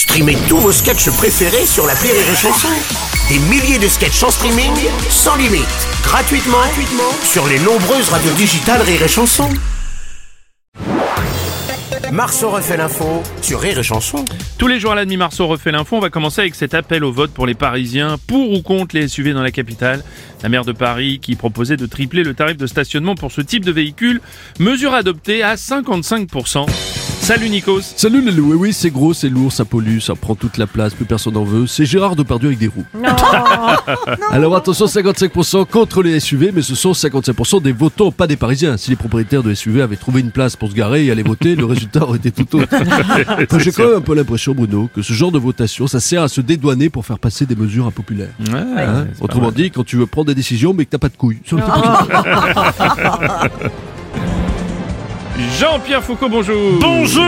Streamez tous vos sketchs préférés sur la Rire et Chanson. Des milliers de sketchs en streaming, sans limite, gratuitement, gratuitement sur les nombreuses radios digitales Rire et Chanson. Marceau refait l'info sur Rire et Chanson. Tous les jours à la demi Marceau refait l'info. On va commencer avec cet appel au vote pour les Parisiens pour ou contre les SUV dans la capitale. La maire de Paris qui proposait de tripler le tarif de stationnement pour ce type de véhicule. Mesure adoptée à 55%. Salut Nikos. Salut les loups, oui, oui c'est gros, c'est lourd, ça pollue, ça prend toute la place, plus personne n'en veut. C'est Gérard Depardieu avec des roues. Alors attention, 55% contre les SUV, mais ce sont 55% des votants, pas des Parisiens. Si les propriétaires de SUV avaient trouvé une place pour se garer et aller voter, le résultat aurait été tout autre. Enfin, J'ai quand même un peu l'impression, Bruno, que ce genre de votation, ça sert à se dédouaner pour faire passer des mesures impopulaires. Ouais, Hein Autrement dit, quand tu veux prendre des décisions, mais que t'as pas de couilles. Jean-Pierre Foucault, bonjour. Bonjour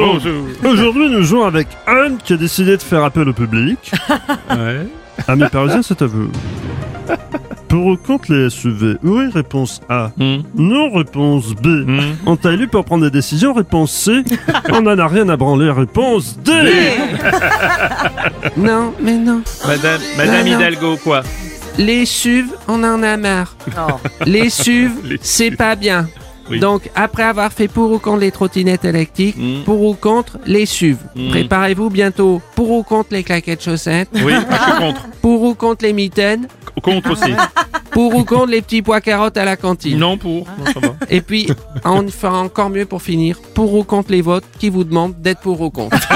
Bonjour. Aujourd'hui, nous jouons avec Anne qui a décidé de faire appel au public. Ouais. Amis parisiens, c'est à vous. Pour ou contre les SUV Oui, réponse A. Hmm. Non, réponse B. On t'a élu pour prendre des décisions Réponse C. On n'en a rien à branler Réponse D. Non, mais non. Madame, Madame Non, non. Hidalgo, quoi Les SUV, on en a marre. Les SUV, c'est pas bien. Oui. Donc, après avoir fait pour ou contre les trottinettes électriques, Mm. pour ou contre les SUV, Mm. préparez-vous bientôt pour ou contre les claquettes chaussettes, Oui, je suis contre. pour ou contre les mitaines, Contre aussi. pour ou contre les petits pois carottes à la cantine. Non pour. Non, ça va. Et puis, on fera encore mieux pour finir, pour ou contre les votes qui vous demandent d'être pour ou contre.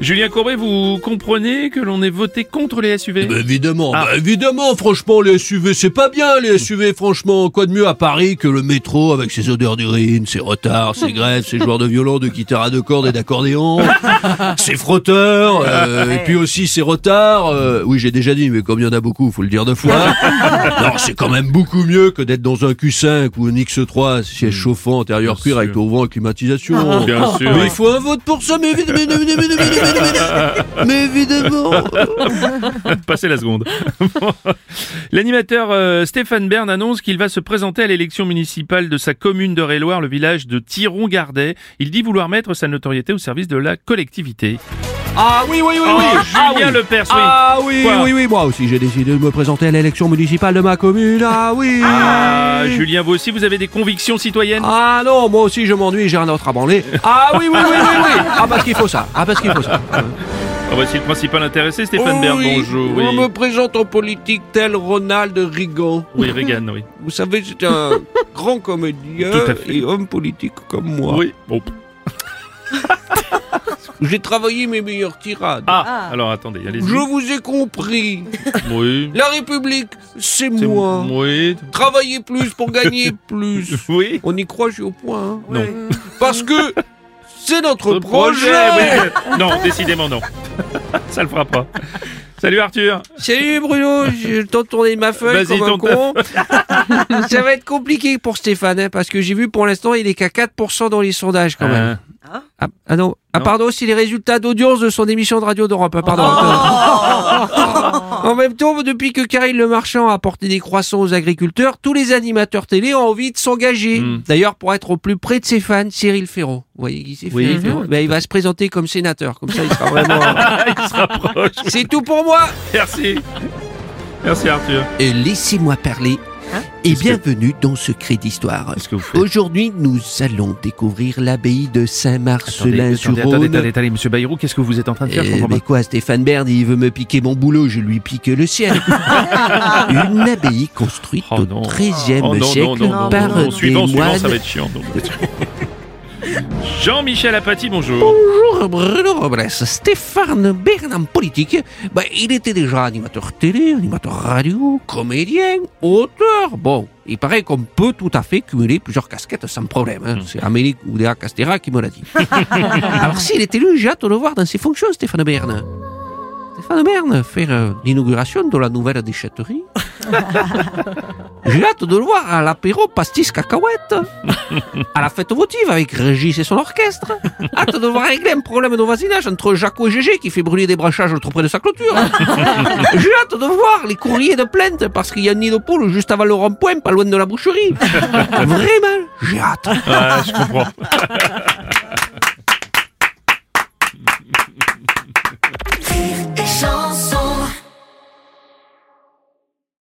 Julien Courbet, vous comprenez que l'on ait voté contre les SUV Bah, évidemment, Ah. bah, évidemment, franchement, les SUV, c'est pas bien, les SUV, franchement. Quoi de mieux à Paris que le métro avec ses odeurs d'urine, ses retards, ses grèves, ses joueurs de violon, de guitare à deux cordes et d'accordéon, ses frotteurs, euh, et puis aussi ses retards. euh, oui, j'ai déjà dit, mais comme il y en a beaucoup, faut le dire deux fois. non, c'est quand même beaucoup mieux que d'être dans un Q5 ou un X3, siège chauffant, intérieur Bien cuir avec le vent et climatisation. Bien sûr. Mais il faut un vote pour ça, mais évidemment, mais évidemment, mais évidemment, mais évidemment. Passez la seconde. L'animateur euh, Stéphane Bern annonce qu'il va se présenter à l'élection municipale de sa commune de Réloir, le village de Thiron-Gardet. Il dit vouloir mettre sa notoriété au service de la collectivité. Ah oui, oui, oui, Oh, oui. Ah Julien oui. Lepers, oui. Ah oui, Quoi oui, oui, moi aussi j'ai décidé de me présenter à l'élection municipale de ma commune. Ah oui. Ah, Julien, vous aussi, vous avez des convictions citoyennes? Ah non, moi aussi je m'ennuie, j'ai un autre à branler. Ah oui, oui, oui, oui, oui. Ah parce qu'il faut ça. Ah parce qu'il faut ça. Ah, Voici le principal intéressé, Stéphane Bern, bonjour. Oui, On me présente en politique tel Ronald Reagan. oui Reagan, oui. Vous savez, c'est un grand comédien Tout à fait. et homme politique comme moi. Oui, bon. J'ai travaillé mes meilleures tirades. Ah, alors attendez, allez-y. Je vous ai compris. Oui. La République, c'est moi. Oui. Travailler plus pour gagner plus. Oui. On y croit, je suis au point. hein. Non. Parce que c'est notre projet. oui. Non, décidément non. Ça le fera pas. Salut Arthur. Salut Bruno, j'ai le temps de tourner ma feuille Vas-y, comme un con. Ça va être compliqué pour Stéphane, hein, parce que j'ai vu pour l'instant il est qu'à 4% dans les sondages quand même. Ah. Ah, ah non, ah Non. pardon, c'est les résultats d'audience de son émission de radio d'Europe. ah, Pardon. en même temps, depuis que Karine Le Marchand a apporté des croissants aux agriculteurs, tous les animateurs télé ont envie de s'engager. Hmm. D'ailleurs, pour être au plus près de ses fans, Cyril Ferraud. Vous voyez qui c'est Oui. Cyril Ferraud Ben, Il va se présenter comme sénateur, comme ça il sera vraiment... Il se rapproche. c'est tout pour moi Merci. Merci Arthur. Euh, Laissez-moi parler et que- bienvenue dans Secret d'Histoire. Faites Aujourd'hui, nous allons découvrir l'abbaye de attendez, Saint-Marcelin-sur-Rhône. attendez, attendez, attendez, monsieur Bayrou, qu'est-ce que vous êtes en train de faire Euh, mais quoi, Stéphane Bern, il veut me piquer mon boulot, je lui pique le sien. Une abbaye construite Oh au. XIIIe Oh siècle non, non, non, par non, non. des Suivant, suivant, moines. ça va être chiant. Jean-Michel Apathy, bonjour. Bonjour Bruno Robles, Stéphane Bern en politique. Ben, il était déjà animateur télé, animateur radio, comédien, auteur. Bon, il paraît qu'on peut tout à fait cumuler plusieurs casquettes sans problème. hein. C'est Amélie Oudéa Castera qui me l'a dit. Alors s'il est élu, j'ai hâte de le voir dans ses fonctions, Stéphane Bern. Stéphane Bern, faire euh, l'inauguration de la nouvelle déchetterie. J'ai hâte de le voir à l'apéro pastis cacahuète. À la fête votive avec Régis et son orchestre. Hâte de voir régler un problème de voisinage entre Jaco et Gégé qui fait brûler des branchages trop près de sa clôture. J'ai hâte de voir les courriers de plainte parce qu'il y a un nid de poule juste avant le rond-point, pas loin de la boucherie. Vraiment, j'ai hâte. Ah, je comprends.